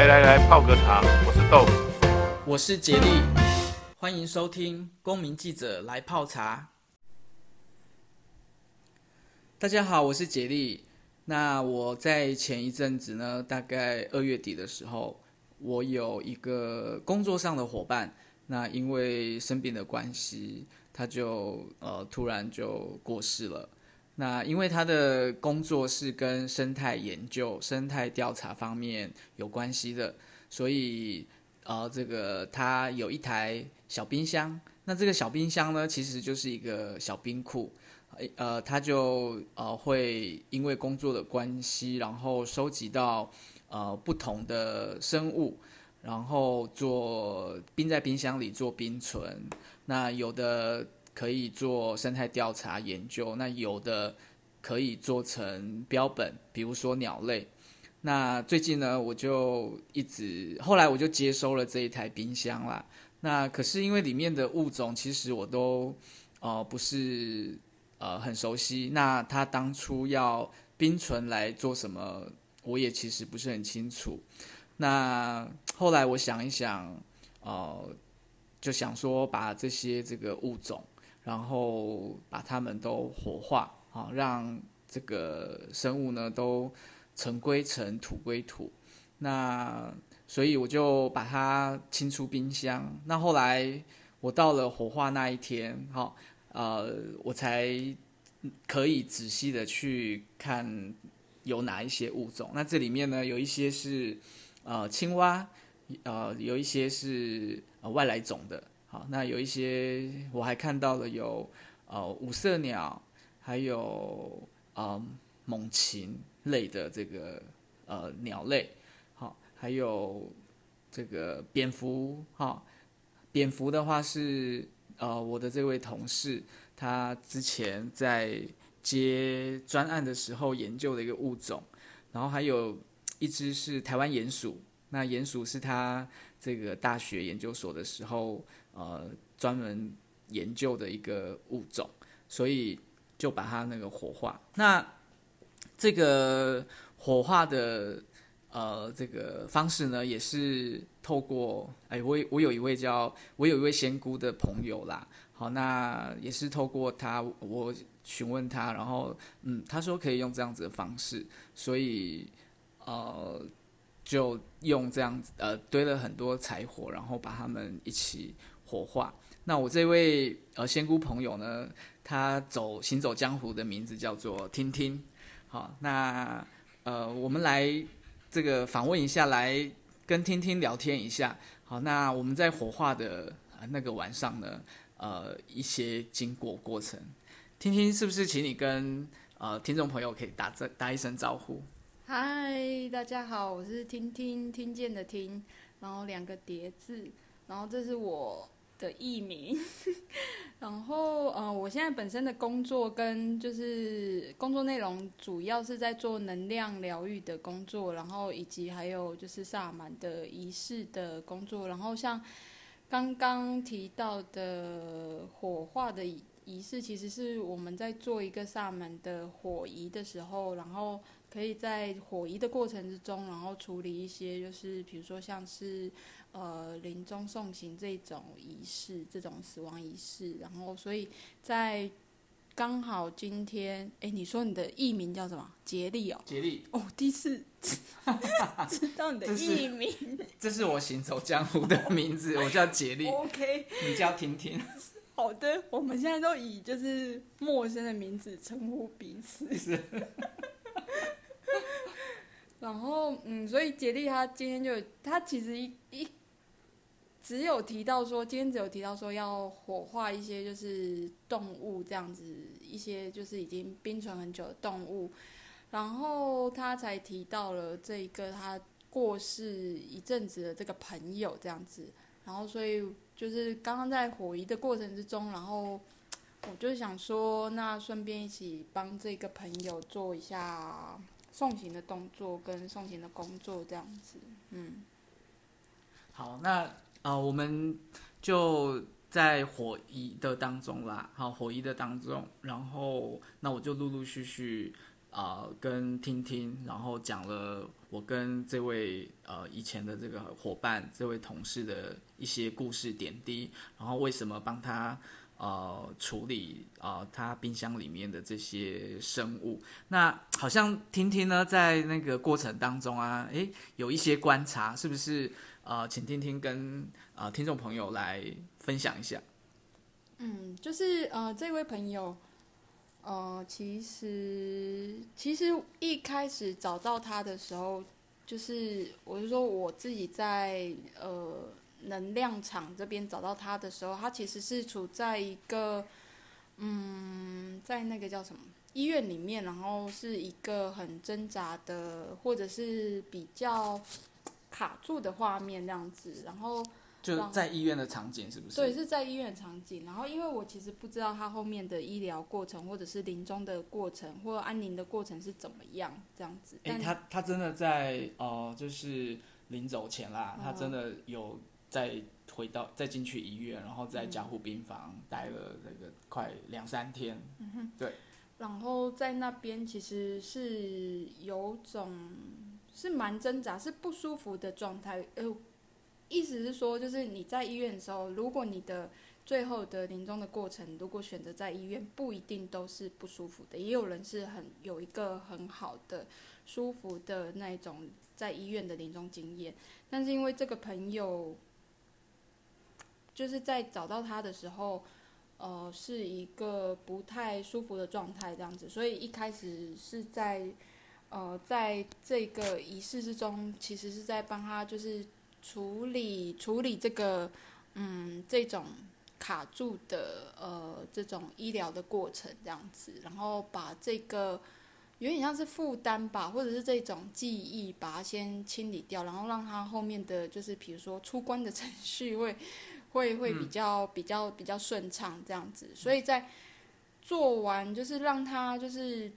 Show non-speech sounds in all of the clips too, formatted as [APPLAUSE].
来来来，泡个茶。我是豆，我是杰利，欢迎收听《公民记者来泡茶》。大家好，我是杰利。那我在前一阵子呢，大概二月底的时候，我有一个工作上的伙伴，那因为生病的关系，他就呃突然就过世了。那因为他的工作是跟生态研究、生态调查方面有关系的，所以呃，这个他有一台小冰箱。那这个小冰箱呢，其实就是一个小冰库。呃，他就呃会因为工作的关系，然后收集到呃不同的生物，然后做冰在冰箱里做冰存。那有的。可以做生态调查研究，那有的可以做成标本，比如说鸟类。那最近呢，我就一直后来我就接收了这一台冰箱啦。那可是因为里面的物种其实我都呃不是呃很熟悉，那他当初要冰存来做什么，我也其实不是很清楚。那后来我想一想，呃，就想说把这些这个物种。然后把它们都火化，啊，让这个生物呢都尘归尘，土归土。那所以我就把它清出冰箱。那后来我到了火化那一天，哈，呃，我才可以仔细的去看有哪一些物种。那这里面呢，有一些是呃青蛙，呃，有一些是呃外来种的。好，那有一些我还看到了有，呃，五色鸟，还有呃猛禽类的这个呃鸟类，好，还有这个蝙蝠，哈，蝙蝠的话是呃我的这位同事，他之前在接专案的时候研究的一个物种，然后还有一只是台湾鼹鼠，那鼹鼠是他这个大学研究所的时候。呃，专门研究的一个物种，所以就把它那个火化。那这个火化的呃这个方式呢，也是透过哎，我我有一位叫我有一位仙姑的朋友啦。好，那也是透过他，我询问他，然后嗯，他说可以用这样子的方式，所以呃就用这样子呃堆了很多柴火，然后把他们一起。火化。那我这位呃仙姑朋友呢，他走行走江湖的名字叫做听听。好，那呃我们来这个访问一下，来跟听听聊天一下。好，那我们在火化的那个晚上呢，呃一些经过过程，听听是不是请你跟呃听众朋友可以打这打一声招呼？嗨，大家好，我是听听听见的听，然后两个叠字，然后这是我。的艺名，[LAUGHS] 然后呃，我现在本身的工作跟就是工作内容主要是在做能量疗愈的工作，然后以及还有就是萨满的仪式的工作，然后像刚刚提到的火化的仪式，其实是我们在做一个萨满的火仪的时候，然后可以在火仪的过程之中，然后处理一些就是比如说像是。呃，临终送行这种仪式，这种死亡仪式，然后所以在刚好今天，哎，你说你的艺名叫什么？杰利哦，杰利哦，第一次知道 [LAUGHS] 你的艺名这，这是我行走江湖的名字，我叫杰利。OK，你叫婷婷。好的，我们现在都以就是陌生的名字称呼彼此。是。[LAUGHS] 然后，嗯，所以杰利他今天就他其实一一。只有提到说，今天只有提到说要火化一些就是动物这样子，一些就是已经冰存很久的动物，然后他才提到了这一个他过世一阵子的这个朋友这样子，然后所以就是刚刚在火仪的过程之中，然后我就想说，那顺便一起帮这个朋友做一下送行的动作跟送行的工作这样子，嗯，好，那。啊、我们就在火一的当中啦，好，火一的当中，然后那我就陆陆续续啊、跟听听，然后讲了我跟这位呃以前的这个伙伴、这位同事的一些故事点滴，然后为什么帮他呃处理啊、呃、他冰箱里面的这些生物。那好像听听呢，在那个过程当中啊，诶，有一些观察，是不是？呃，请听听跟呃听众朋友来分享一下。嗯，就是呃这位朋友。呃，其实其实一开始找到他的时候，就是我是说我自己在呃能量场这边找到他的时候，他其实是处在一个嗯，在那个叫什么医院里面，然后是一个很挣扎的，或者是比较卡住的画面这样子，然后。就在医院的场景是不是？对，是在医院的场景。然后，因为我其实不知道他后面的医疗过程，或者是临终的过程，或者安宁的过程是怎么样这样子。哎、欸，他他真的在哦、呃，就是临走前啦，他真的有再回到再进去医院，然后在加护病房待了那个快两三天。嗯哼，对。然后在那边其实是有种是蛮挣扎，是不舒服的状态。呃。意思是说，就是你在医院的时候，如果你的最后的临终的过程，如果选择在医院，不一定都是不舒服的，也有人是很有一个很好的、舒服的那种在医院的临终经验。但是因为这个朋友，就是在找到他的时候，呃，是一个不太舒服的状态，这样子，所以一开始是在，呃，在这个仪式之中，其实是在帮他，就是。处理处理这个，嗯，这种卡住的呃这种医疗的过程这样子，然后把这个有点像是负担吧，或者是这种记忆，把它先清理掉，然后让他后面的就是比如说出关的程序会会会比较比较比较顺畅这样子，所以在做完就是让他就是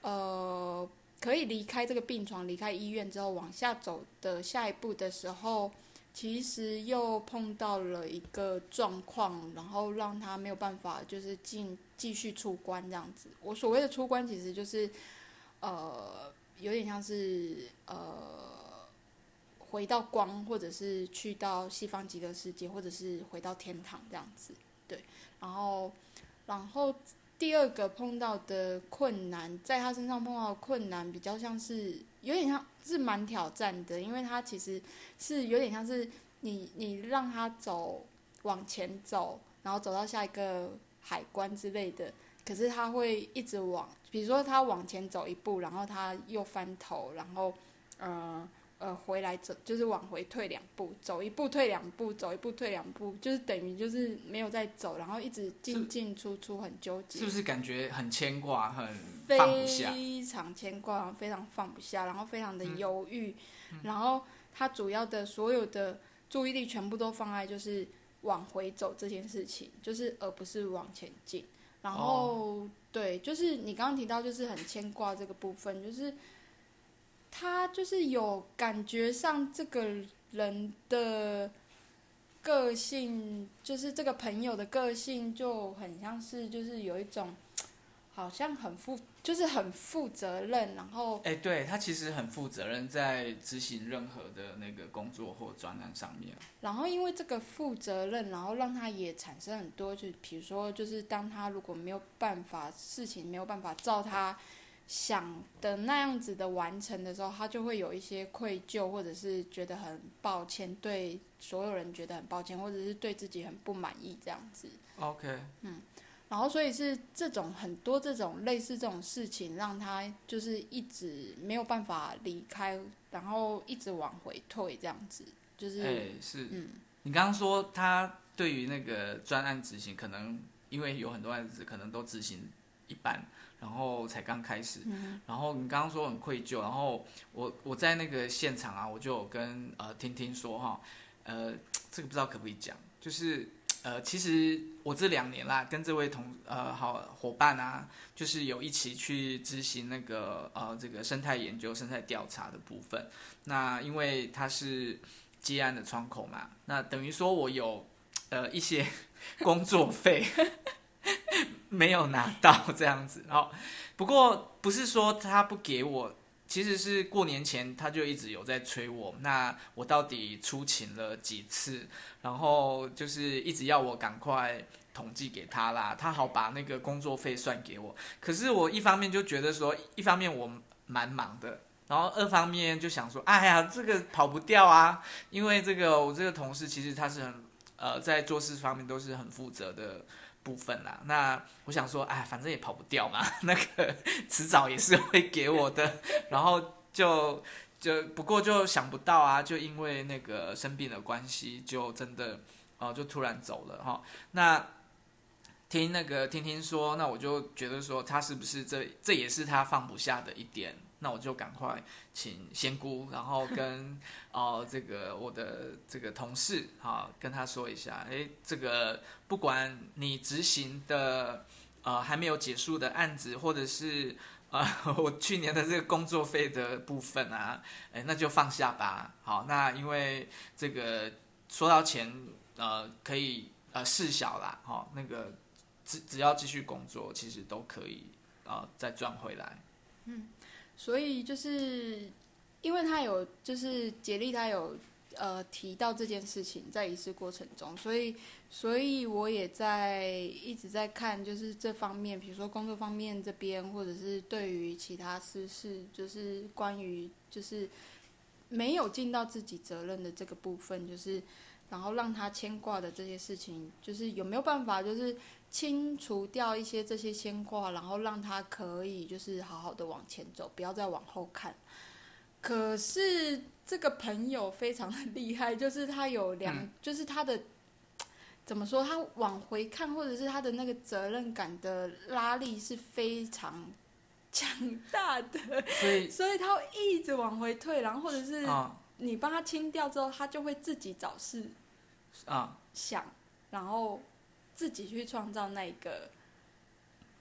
呃。可以离开这个病床，离开医院之后往下走的下一步的时候，其实又碰到了一个状况，然后让他没有办法就是进继续出关这样子。我所谓的出关，其实就是呃有点像是呃回到光，或者是去到西方极乐世界，或者是回到天堂这样子。对，然后然后。第二个碰到的困难，在他身上碰到的困难比较像是有点像是蛮挑战的，因为他其实是有点像是你你让他走往前走，然后走到下一个海关之类的，可是他会一直往，比如说他往前走一步，然后他又翻头，然后呃。呃，回来走就是往回退两步，走一步退两步，走一步退两步，就是等于就是没有在走，然后一直进进出出，很纠结。是不是感觉很牵挂，很放不下？非常牵挂，然后非常放不下，然后非常的犹豫，嗯、然后他主要的所有的注意力全部都放在就是往回走这件事情，就是而不是往前进。然后、哦、对，就是你刚刚提到就是很牵挂这个部分，就是。他就是有感觉上这个人的个性，就是这个朋友的个性就很像是，就是有一种好像很负，就是很负责任，然后哎，对，他其实很负责任，在执行任何的那个工作或专案上面。然后因为这个负责任，然后让他也产生很多，就比如说，就是当他如果没有办法，事情没有办法照他。想的那样子的完成的时候，他就会有一些愧疚，或者是觉得很抱歉，对所有人觉得很抱歉，或者是对自己很不满意这样子。OK。嗯，然后所以是这种很多这种类似这种事情，让他就是一直没有办法离开，然后一直往回退这样子，就是。哎、欸，是。嗯。你刚刚说他对于那个专案执行，可能因为有很多案子，可能都执行一半。然后才刚开始，然后你刚刚说很愧疚，然后我我在那个现场啊，我就有跟呃听听说哈，呃这个不知道可不可以讲，就是呃其实我这两年啦，跟这位同呃好伙伴啊，就是有一起去执行那个呃这个生态研究、生态调查的部分。那因为他是接案的窗口嘛，那等于说我有呃一些工作费。[LAUGHS] 没有拿到这样子。[LAUGHS] 然后，不过不是说他不给我，其实是过年前他就一直有在催我。那我到底出勤了几次？然后就是一直要我赶快统计给他啦，他好把那个工作费算给我。可是我一方面就觉得说，一方面我蛮忙的。然后二方面就想说，哎呀，这个跑不掉啊，因为这个我这个同事其实他是很呃在做事方面都是很负责的部分啦。那我想说，哎，反正也跑不掉嘛，[LAUGHS] 那个迟早也是会给我的。[LAUGHS] 然后就就不过就想不到啊，就因为那个生病的关系，就真的哦、就突然走了哈、那听那个听听说，那我就觉得说他是不是这这也是他放不下的一点。那我就赶快请仙姑，然后跟 [LAUGHS] 哦、呃、这个我的这个同事哈，跟他说一下，诶，这个不管你执行的呃还没有结束的案子，或者是呃我去年的这个工作费的部分啊，诶，那就放下吧。好，那因为这个说到钱呃可以呃事小啦，哈、哦，那个只只要继续工作，其实都可以啊、呃、再赚回来。嗯。所以就是，因为他有，就是杰利他有，呃，提到这件事情在仪式过程中，所以，所以我也在一直在看，就是这方面，比如说工作方面这边，或者是对于其他私事，就是关于就是没有尽到自己责任的这个部分，就是然后让他牵挂的这些事情，就是有没有办法，就是。清除掉一些这些牵挂，然后让他可以就是好好的往前走，不要再往后看。可是这个朋友非常的厉害，就是他有两，嗯、就是他的怎么说，他往回看，或者是他的那个责任感的拉力是非常强大的，所以 [LAUGHS] 所以他会一直往回退，然后或者是你帮他清掉之后，他就会自己找事啊想，然后。自己去创造那一个，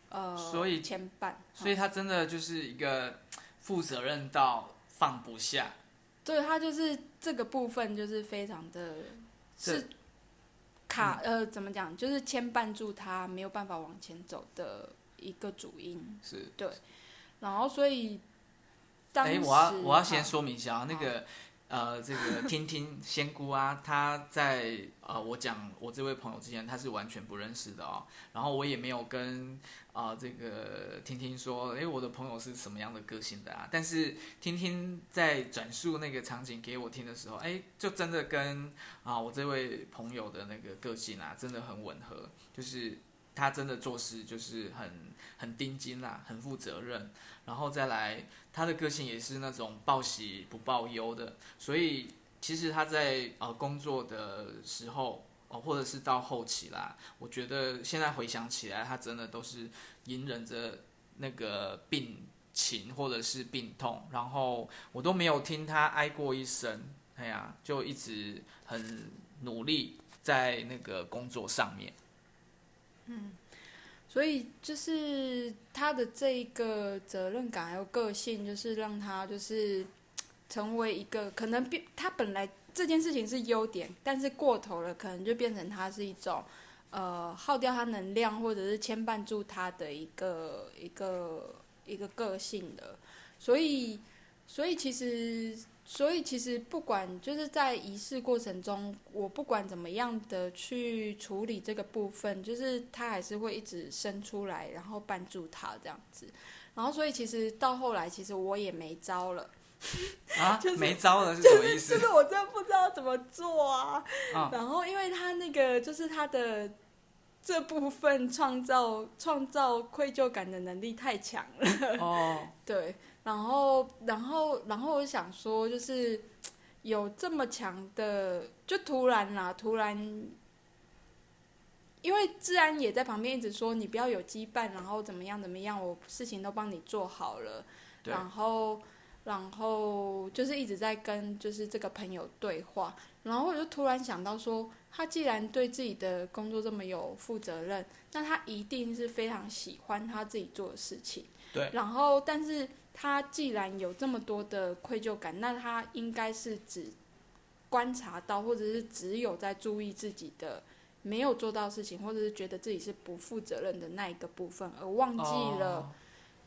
呃，所以牵绊，所以他真的就是一个负责任到放不下。对，他就是这个部分就是非常的，是卡、嗯、呃怎么讲，就是牵绊住他没有办法往前走的一个主因。是，对，然后所以，当时，哎，我要我要先说明一下啊，那个。呃，这个听听仙姑啊，她在呃我讲我这位朋友之前，她是完全不认识的哦。然后我也没有跟啊、这个听听说，哎，我的朋友是什么样的个性的啊？但是听听在转述那个场景给我听的时候，哎，就真的跟啊、我这位朋友的那个个性啊，真的很吻合。就是他真的做事就是很很盯紧啦，很负责任。然后再来，他的个性也是那种报喜不报忧的，所以其实他在呃工作的时候，哦或者是到后期啦，我觉得现在回想起来，他真的都是隐忍着那个病情或者是病痛，然后我都没有听他哀过一声，哎呀，就一直很努力在那个工作上面。嗯。所以就是他的这一个责任感还有个性，就是让他就是成为一个可能变他本来这件事情是优点，但是过头了，可能就变成他是一种呃耗掉他能量或者是牵绊住他的一个一个一个个性的。所以所以其实。所以其实不管就是在仪式过程中，我不管怎么样的去处理这个部分，就是他还是会一直生出来，然后绊住他这样子。然后所以其实到后来，其实我也没招了。啊？[LAUGHS] 就是没招了是什么意思？就是我真的不知道怎么做啊。啊然后因为他那个就是他的这部分创造创造愧疚感的能力太强了。哦。[LAUGHS] 对。然后，然后，然后我想说，就是有这么强的，就突然啦，突然，因为治安也在旁边一直说你不要有羁绊，然后怎么样怎么样，我事情都帮你做好了，对。然后，然后就是一直在跟就是这个朋友对话，然后我就突然想到说，他既然对自己的工作这么有负责任，那他一定是非常喜欢他自己做的事情，对，然后但是。他既然有这么多的愧疚感，那他应该是只观察到，或者是只有在注意自己的没有做到事情，或者是觉得自己是不负责任的那一个部分，而忘记了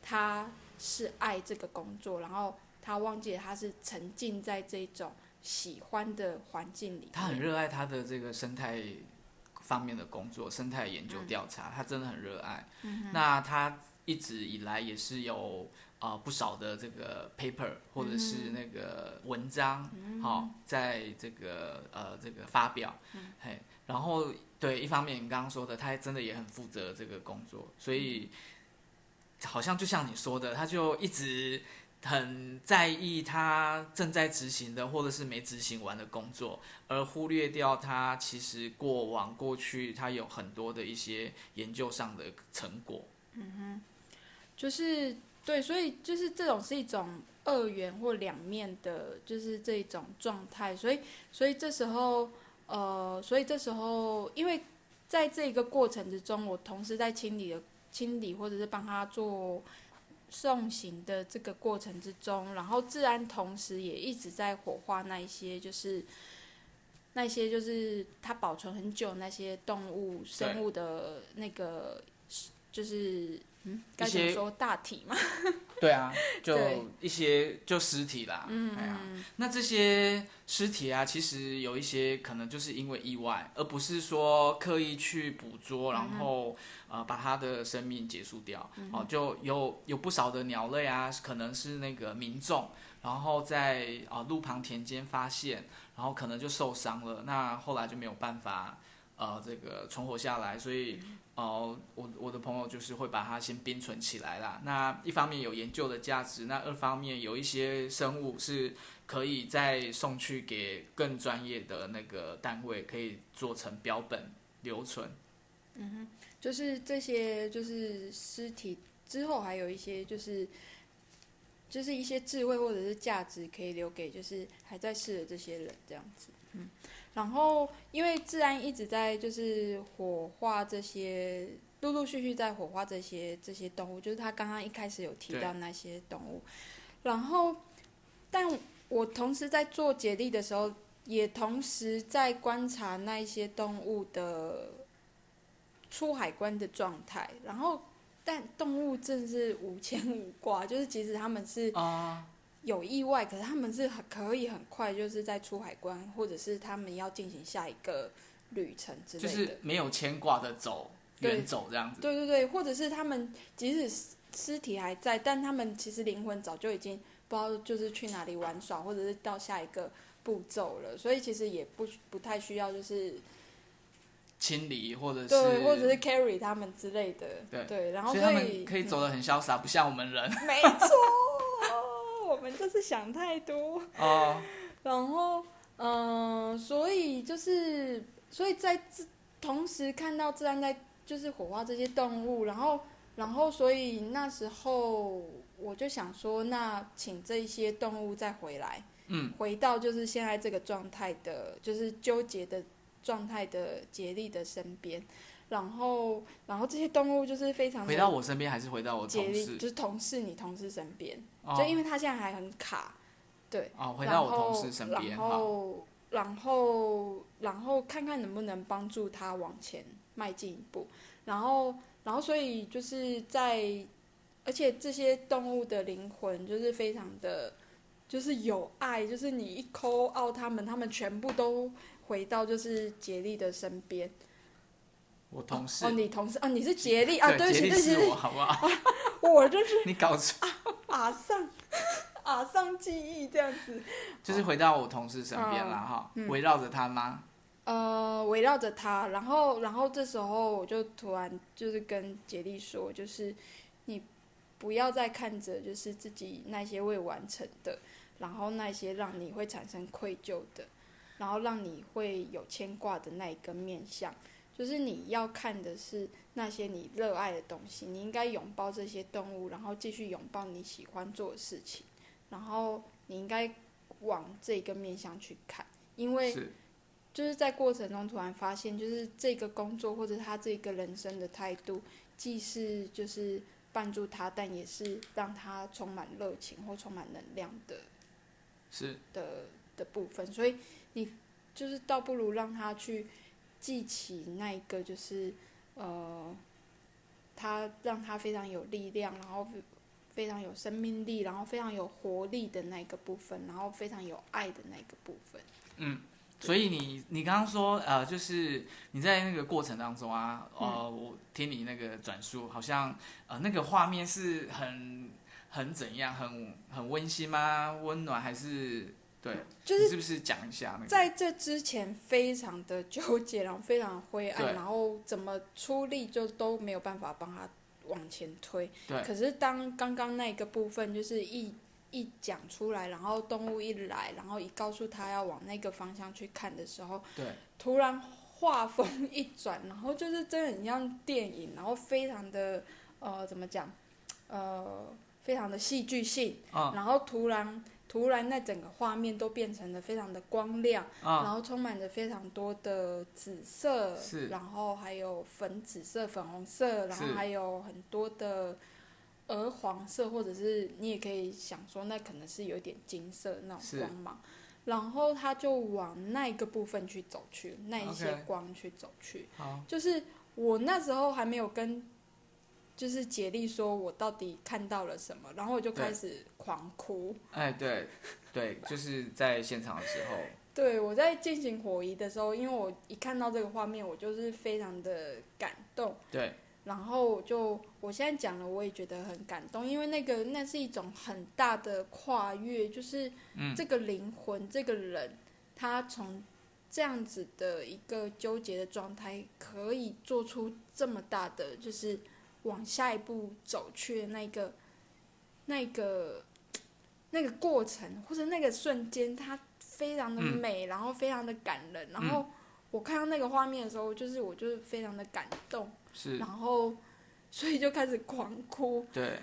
他是爱这个工作，然后他忘记了他是沉浸在这种喜欢的环境里。他很热爱他的这个生态方面的工作，生态研究调查，嗯、他真的很热爱。嗯、那他一直以来也是有。啊、呃，不少的这个 paper 或者是那个文章，好、嗯哦，在这个呃这个发表，嗯、嘿，然后对，一方面你刚刚说的，他真的也很负责这个工作，所以好像就像你说的，他就一直很在意他正在执行的或者是没执行完的工作，而忽略掉他其实过往过去他有很多的一些研究上的成果。嗯哼，就是。对，所以就是这种是一种二元或两面的，就是这种状态。所以，所以这时候，呃，所以这时候，因为在这个过程之中，我同时在清理的清理，或者是帮他做送行的这个过程之中，然后自然同时也一直在火化那一些，就是那些就是他保存很久那些动物生物的那个，就是。嗯，该怎么说大体嘛？[LAUGHS] 对啊，就一些就尸体啦。嗯，哎呀，那这些尸体啊，其实有一些可能就是因为意外，而不是说刻意去捕捉，然后、嗯、呃把它的生命结束掉。嗯、哦，就有有不少的鸟类啊，可能是那个民众，然后在啊、呃、路旁田间发现，然后可能就受伤了，那后来就没有办法呃这个存活下来，所以。哦，我我的朋友就是会把它先冰存起来啦。那一方面有研究的价值，那二方面有一些生物是可以再送去给更专业的那个单位，可以做成标本留存。嗯哼，就是这些，就是尸体之后还有一些，就是就是一些智慧或者是价值可以留给就是还在世的这些人这样子。嗯。然后，因为自然一直在就是火化这些，陆陆续续在火化这些这些动物，就是他刚刚一开始有提到那些动物。然后，但我同时在做解力的时候，也同时在观察那一些动物的出海关的状态。然后，但动物真是无牵无挂，就是即使他们是啊。有意外，可是他们是很可以很快，就是在出海关，或者是他们要进行下一个旅程之类的，就是没有牵挂的走远走这样子。对对对，或者是他们即使尸体还在，但他们其实灵魂早就已经不知道就是去哪里玩耍，或者是到下一个步骤了，所以其实也不不太需要就是清理或者是对，或者是 carry 他们之类的。对对，然后所以他们可以走得很潇洒，嗯、不像我们人。没错。我们就是想太多，oh. [LAUGHS] 然后，嗯、呃，所以就是，所以在同时看到自然在就是火化这些动物，然后，然后，所以那时候我就想说，那请这些动物再回来，嗯，回到就是现在这个状态的，就是纠结的状态的竭力的身边。然后，然后这些动物就是非常回到我身边，还是回到我同事？就是同事，你同事身边。哦、就因为他现在还很卡，对。哦，回到我同事身边。然后，然后，然后看看能不能帮助他往前迈进一步。然后，然后，所以就是在，而且这些动物的灵魂就是非常的，就是有爱，就是你一 call out 他们，他们全部都回到就是杰利的身边。我同事哦，你同事啊，你是杰力啊，对不起，对不起，我好不好？[LAUGHS] 我就是 [LAUGHS] 你搞错，马上 [LAUGHS] 马上记忆这样子，就是回到我同事身边了哈，围绕着他吗？呃，围绕着他，然后然后这时候我就突然就是跟杰力说，就是你不要再看着就是自己那些未完成的，然后那些让你会产生愧疚的，然后让你会有牵挂的那一个面向。就是你要看的是那些你热爱的东西，你应该拥抱这些动物，然后继续拥抱你喜欢做的事情，然后你应该往这个面向去看，因为就是在过程中突然发现，就是这个工作或者他这个人生的态度，既是就是帮助他，但也是让他充满热情或充满能量的，是。的的部分，所以你就是倒不如让他去。记起那一个就是呃，他让他非常有力量，然后非常有生命力，然后非常有活力的那个部分，然后非常有爱的那个部分。嗯，所以你你刚刚说呃，就是你在那个过程当中啊，呃，嗯、我听你那个转述，好像呃那个画面是很很怎样，很很温馨吗？温暖还是？对，就是是不是讲一下那个？在这之前非常的纠结，然后非常灰暗，然后怎么出力就都没有办法帮他往前推。对。可是当刚刚那个部分就是一一讲出来，然后动物一来，然后一告诉他要往那个方向去看的时候，对。突然画风一转，然后就是真的很像电影，然后非常的呃怎么讲呃非常的戏剧性，嗯，然后突然。突然，那整个画面都变成了非常的光亮，啊、然后充满着非常多的紫色，是然后还有粉紫色、粉红色，然后还有很多的鹅黄色，或者是你也可以想说，那可能是有点金色那种光芒。然后它就往那个部分去走去，那一些光去走去。Okay. 就是我那时候还没有跟。就是竭力说，我到底看到了什么，然后我就开始狂哭。哎，对，对，就是在现场的时候。[LAUGHS] 对，我在进行火仪的时候，因为我一看到这个画面，我就是非常的感动。对。然后就我现在讲了，我也觉得很感动，因为那个那是一种很大的跨越，就是这个灵魂，嗯、这个人，他从这样子的一个纠结的状态，可以做出这么大的，就是。往下一步走去的那个、那个、那个过程，或者那个瞬间，它非常的美，嗯、然后非常的感人。然后我看到那个画面的时候，就是我就是非常的感动，是，然后所以就开始狂哭。对。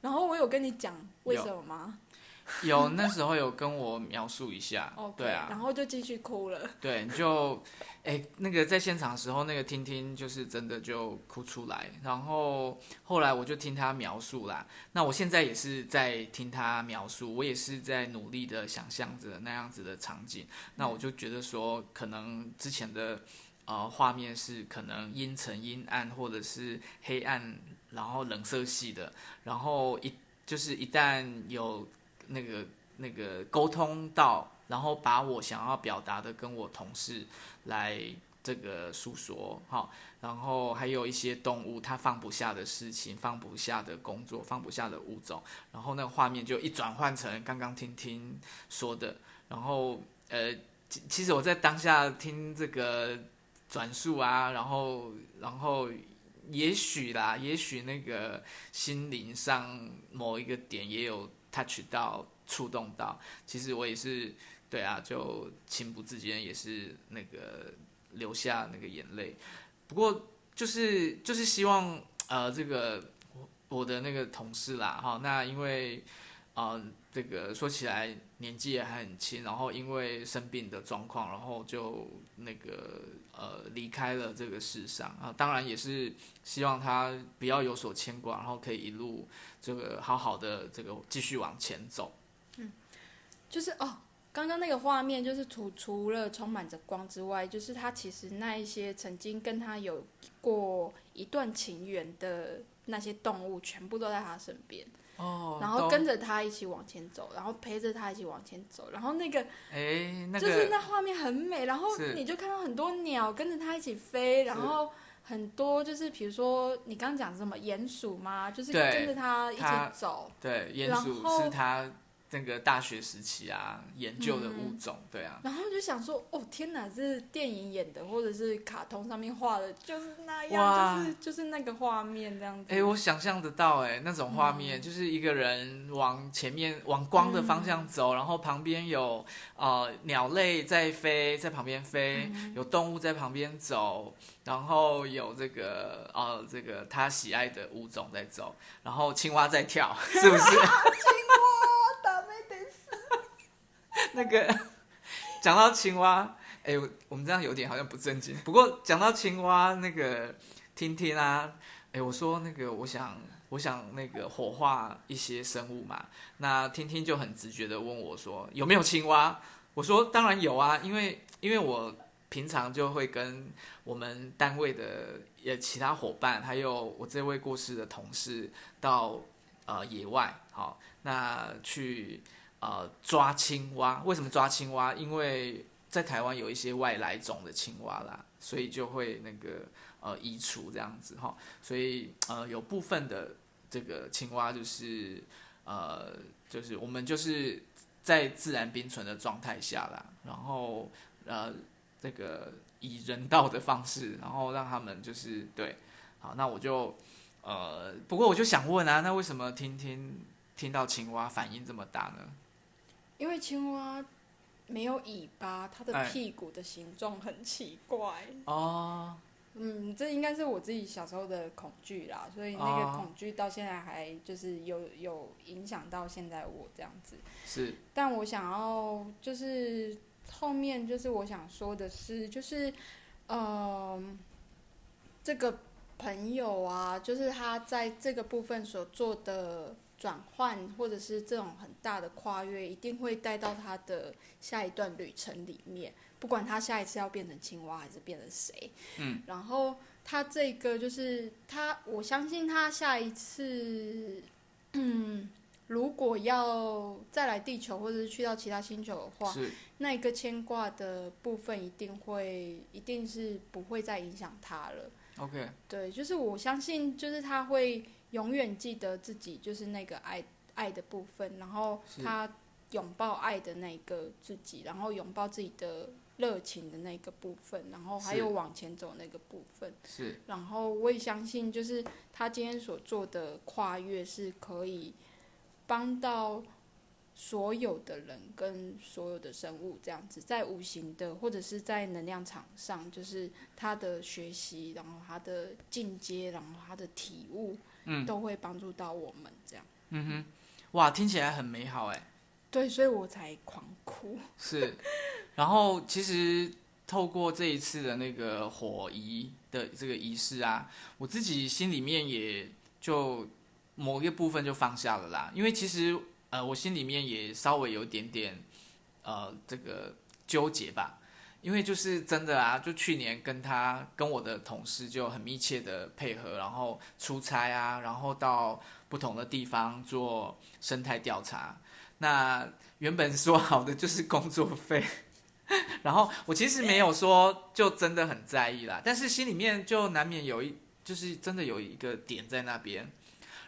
然后我有跟你讲为什么吗？[LAUGHS] 有，那时候有跟我描述一下，okay, 对啊，然后就继续哭了。对，就，哎，那个在现场的时候，那个听听就是真的就哭出来，然后后来我就听他描述啦。那我现在也是在听他描述，我也是在努力的想象着那样子的场景。那我就觉得说，可能之前的呃画面是可能阴沉、阴暗，或者是黑暗，然后冷色系的，然后一就是一旦有。那个那个沟通到，然后把我想要表达的跟我同事来这个诉说，好，然后还有一些动物它放不下的事情，放不下的工作，放不下的物种，然后那个画面就一转换成刚刚听听说的，然后呃，其其实我在当下听这个转述啊，然后然后也许啦，也许那个心灵上某一个点也有。Touch 到触动到，其实我也是，对啊，就情不自禁也是那个流下那个眼泪。不过就是就是希望呃这个我我的那个同事啦哈，那因为呃这个说起来年纪也还很轻，然后因为生病的状况，然后就那个呃离开了这个世上啊。当然也是希望他不要有所牵挂，然后可以一路。这个好好的，这个继续往前走。嗯，就是哦，刚刚那个画面，就是除除了充满着光之外，就是他其实那一些曾经跟他有过一段情缘的那些动物，全部都在他身边。哦。然后跟着他一起往前走，然后陪着他一起往前走，然后那个，哎，那个，就是那画面很美，然后你就看到很多鸟跟着他一起飞，然后。很多就是，比如说你刚刚讲什么鼹鼠嘛？就是跟着他一起走。对，鼹鼠是他那个大学时期啊研究的物种，嗯、对啊。然后就想说，哦天哪，这是电影演的，或者是卡通上面画的，就是那样，就是就是那个画面这样子。哎，我想象得到，哎，那种画面、嗯、就是一个人往前面往光的方向走，嗯、然后旁边有呃鸟类在飞，在旁边飞，嗯、有动物在旁边走。然后有这个哦，这个他喜爱的物种在走，然后青蛙在跳，是不是？[LAUGHS] 青蛙。那个讲到青蛙，哎，我们这样有点好像不正经。不过讲到青蛙，那个听听啊，哎，我说那个，我想我想那个火化一些生物嘛，那听听就很直觉的问我说有没有青蛙？我说当然有啊，因为因为我。平常就会跟我们单位的也其他伙伴，还有我这位过世的同事到呃野外，好，那去呃抓青蛙。为什么抓青蛙？因为在台湾有一些外来种的青蛙啦，所以就会那个呃移除这样子哈。所以呃有部分的这个青蛙就是呃就是我们就是在自然冰存的状态下啦，然后呃。这个以人道的方式，然后让他们就是对，好，那我就呃，不过我就想问啊，那为什么听听听到青蛙反应这么大呢？因为青蛙没有尾巴，它的屁股的形状很奇怪。哦，嗯，这应该是我自己小时候的恐惧啦，所以那个恐惧到现在还就是有有影响到现在我这样子。是，但我想要就是。后面就是我想说的是，就是，嗯、呃，这个朋友啊，就是他在这个部分所做的转换，或者是这种很大的跨越，一定会带到他的下一段旅程里面。不管他下一次要变成青蛙，还是变成谁，嗯，然后他这个就是他，我相信他下一次，嗯。如果要再来地球，或者是去到其他星球的话，是那一个牵挂的部分一定会，一定是不会再影响他了。OK，对，就是我相信，就是他会永远记得自己就是那个爱爱的部分，然后他拥抱爱的那个自己，然后拥抱自己的热情的那个部分，然后还有往前走那个部分。是，然后我也相信，就是他今天所做的跨越是可以。帮到所有的人跟所有的生物，这样子，在无形的或者是在能量场上，就是他的学习，然后他的进阶，然后他的体悟，嗯，都会帮助到我们这样。嗯哼，哇，听起来很美好哎。对，所以我才狂哭。是，然后其实透过这一次的那个火仪的这个仪式啊，我自己心里面也就。某一个部分就放下了啦，因为其实呃，我心里面也稍微有点点呃这个纠结吧，因为就是真的啊，就去年跟他跟我的同事就很密切的配合，然后出差啊，然后到不同的地方做生态调查。那原本说好的就是工作费，[LAUGHS] 然后我其实没有说就真的很在意啦，但是心里面就难免有一就是真的有一个点在那边。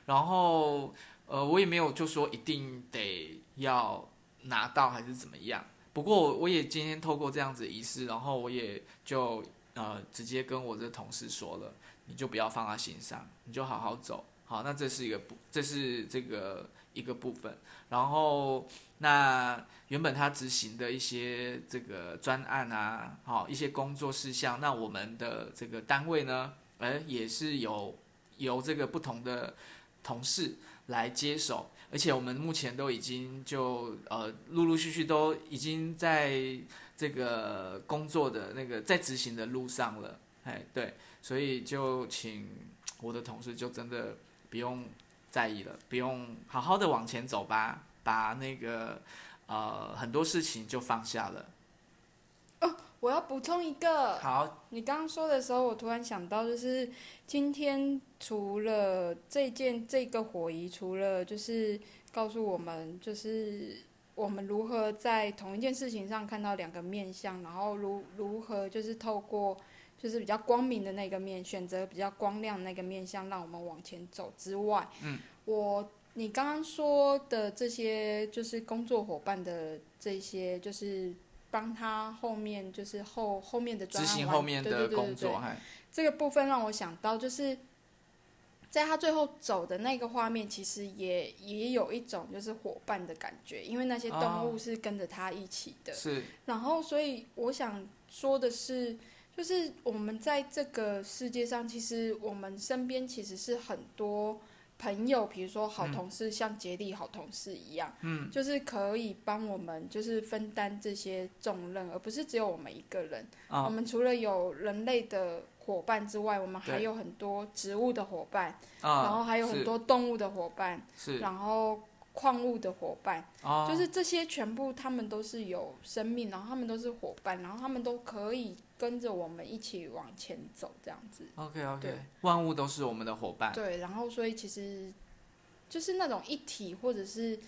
然后，呃，我也没有就说一定得要拿到还是怎么样。不过，我也今天透过这样子仪式，然后我也就呃直接跟我的同事说了，你就不要放在心上，你就好好走。好，那这是一个部，这是这个一个部分。然后，那原本他执行的一些这个专案啊，好，一些工作事项，那我们的这个单位呢，哎，也是有由这个不同的。同事来接手，而且我们目前都已经就呃陆陆续续都已经在这个工作的那个在执行的路上了，哎对，所以就请我的同事就真的不用在意了，不用好好的往前走吧，把那个呃很多事情就放下了。我要补充一个。好，你刚刚说的时候，我突然想到，就是今天除了这件这个火仪，除了就是告诉我们，就是我们如何在同一件事情上看到两个面相，然后如如何就是透过就是比较光明的那个面，选择比较光亮那个面相，让我们往前走之外，嗯，我你刚刚说的这些就是工作伙伴的这些就是。帮他后面就是后后面的专案，执行后面的工作，这个部分让我想到，就是在他最后走的那个画面，其实也也有一种就是伙伴的感觉，因为那些动物是跟着他一起的。是。然后，所以我想说的是，就是我们在这个世界上，其实我们身边其实是很多。朋友，比如说好同事，嗯、像杰利好同事一样，嗯，就是可以帮我们，就是分担这些重任，而不是只有我们一个人。哦、我们除了有人类的伙伴之外，我们还有很多植物的伙伴，哦，然后还有很多动物的伙伴，是，然后矿物的伙伴，哦，就是这些全部他们都是有生命，然后他们都是伙伴，然后他们都可以跟着我们一起往前走，这样子。OK OK，万物都是我们的伙伴。对，然后所以其实就是那种一体或者是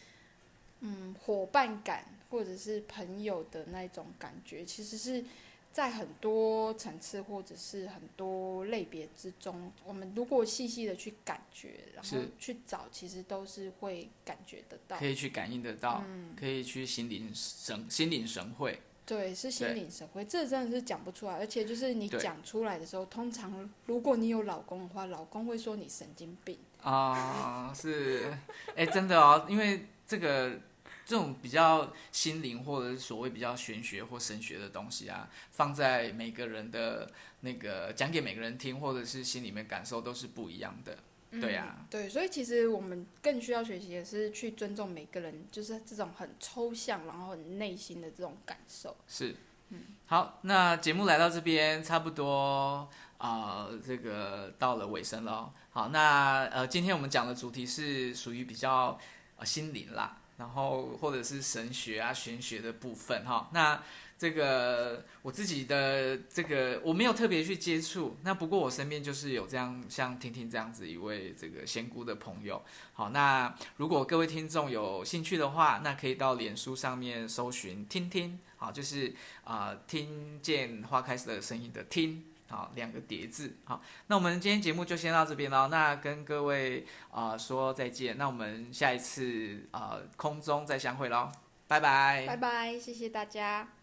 嗯伙伴感，或者是朋友的那种感觉，其实是。在很多层次或者是很多类别之中，我们如果细细的去感觉，然后去找，其实都是会感觉得到，可以去感应得到，嗯、可以去心领神心领神会。对，是心领神会，这真的是讲不出来。而且就是你讲出来的时候，通常如果你有老公的话，老公会说你神经病啊、呃，是，哎，真的哦，因为这个。这种比较心灵或者是所谓比较玄学或神学的东西啊，放在每个人的那个讲给每个人听，或者是心里面感受都是不一样的，对呀、啊嗯。对，所以其实我们更需要学习的是去尊重每个人，就是这种很抽象然后很内心的这种感受。是，嗯，好，那节目来到这边差不多啊、呃，这个到了尾声了。好，那呃，今天我们讲的主题是属于比较呃心灵啦。然后或者是神学啊、玄学的部分哈，那这个我自己的这个我没有特别去接触，那不过我身边就是有这样像婷婷这样子一位这个仙姑的朋友。好，那如果各位听众有兴趣的话，那可以到脸书上面搜寻听听，好，就是啊、呃、听见花开的声音的听。好，两个叠字。好，那我们今天节目就先到这边了。那跟各位啊、呃、说再见。那我们下一次啊、空中再相会喽，拜拜。拜拜，谢谢大家。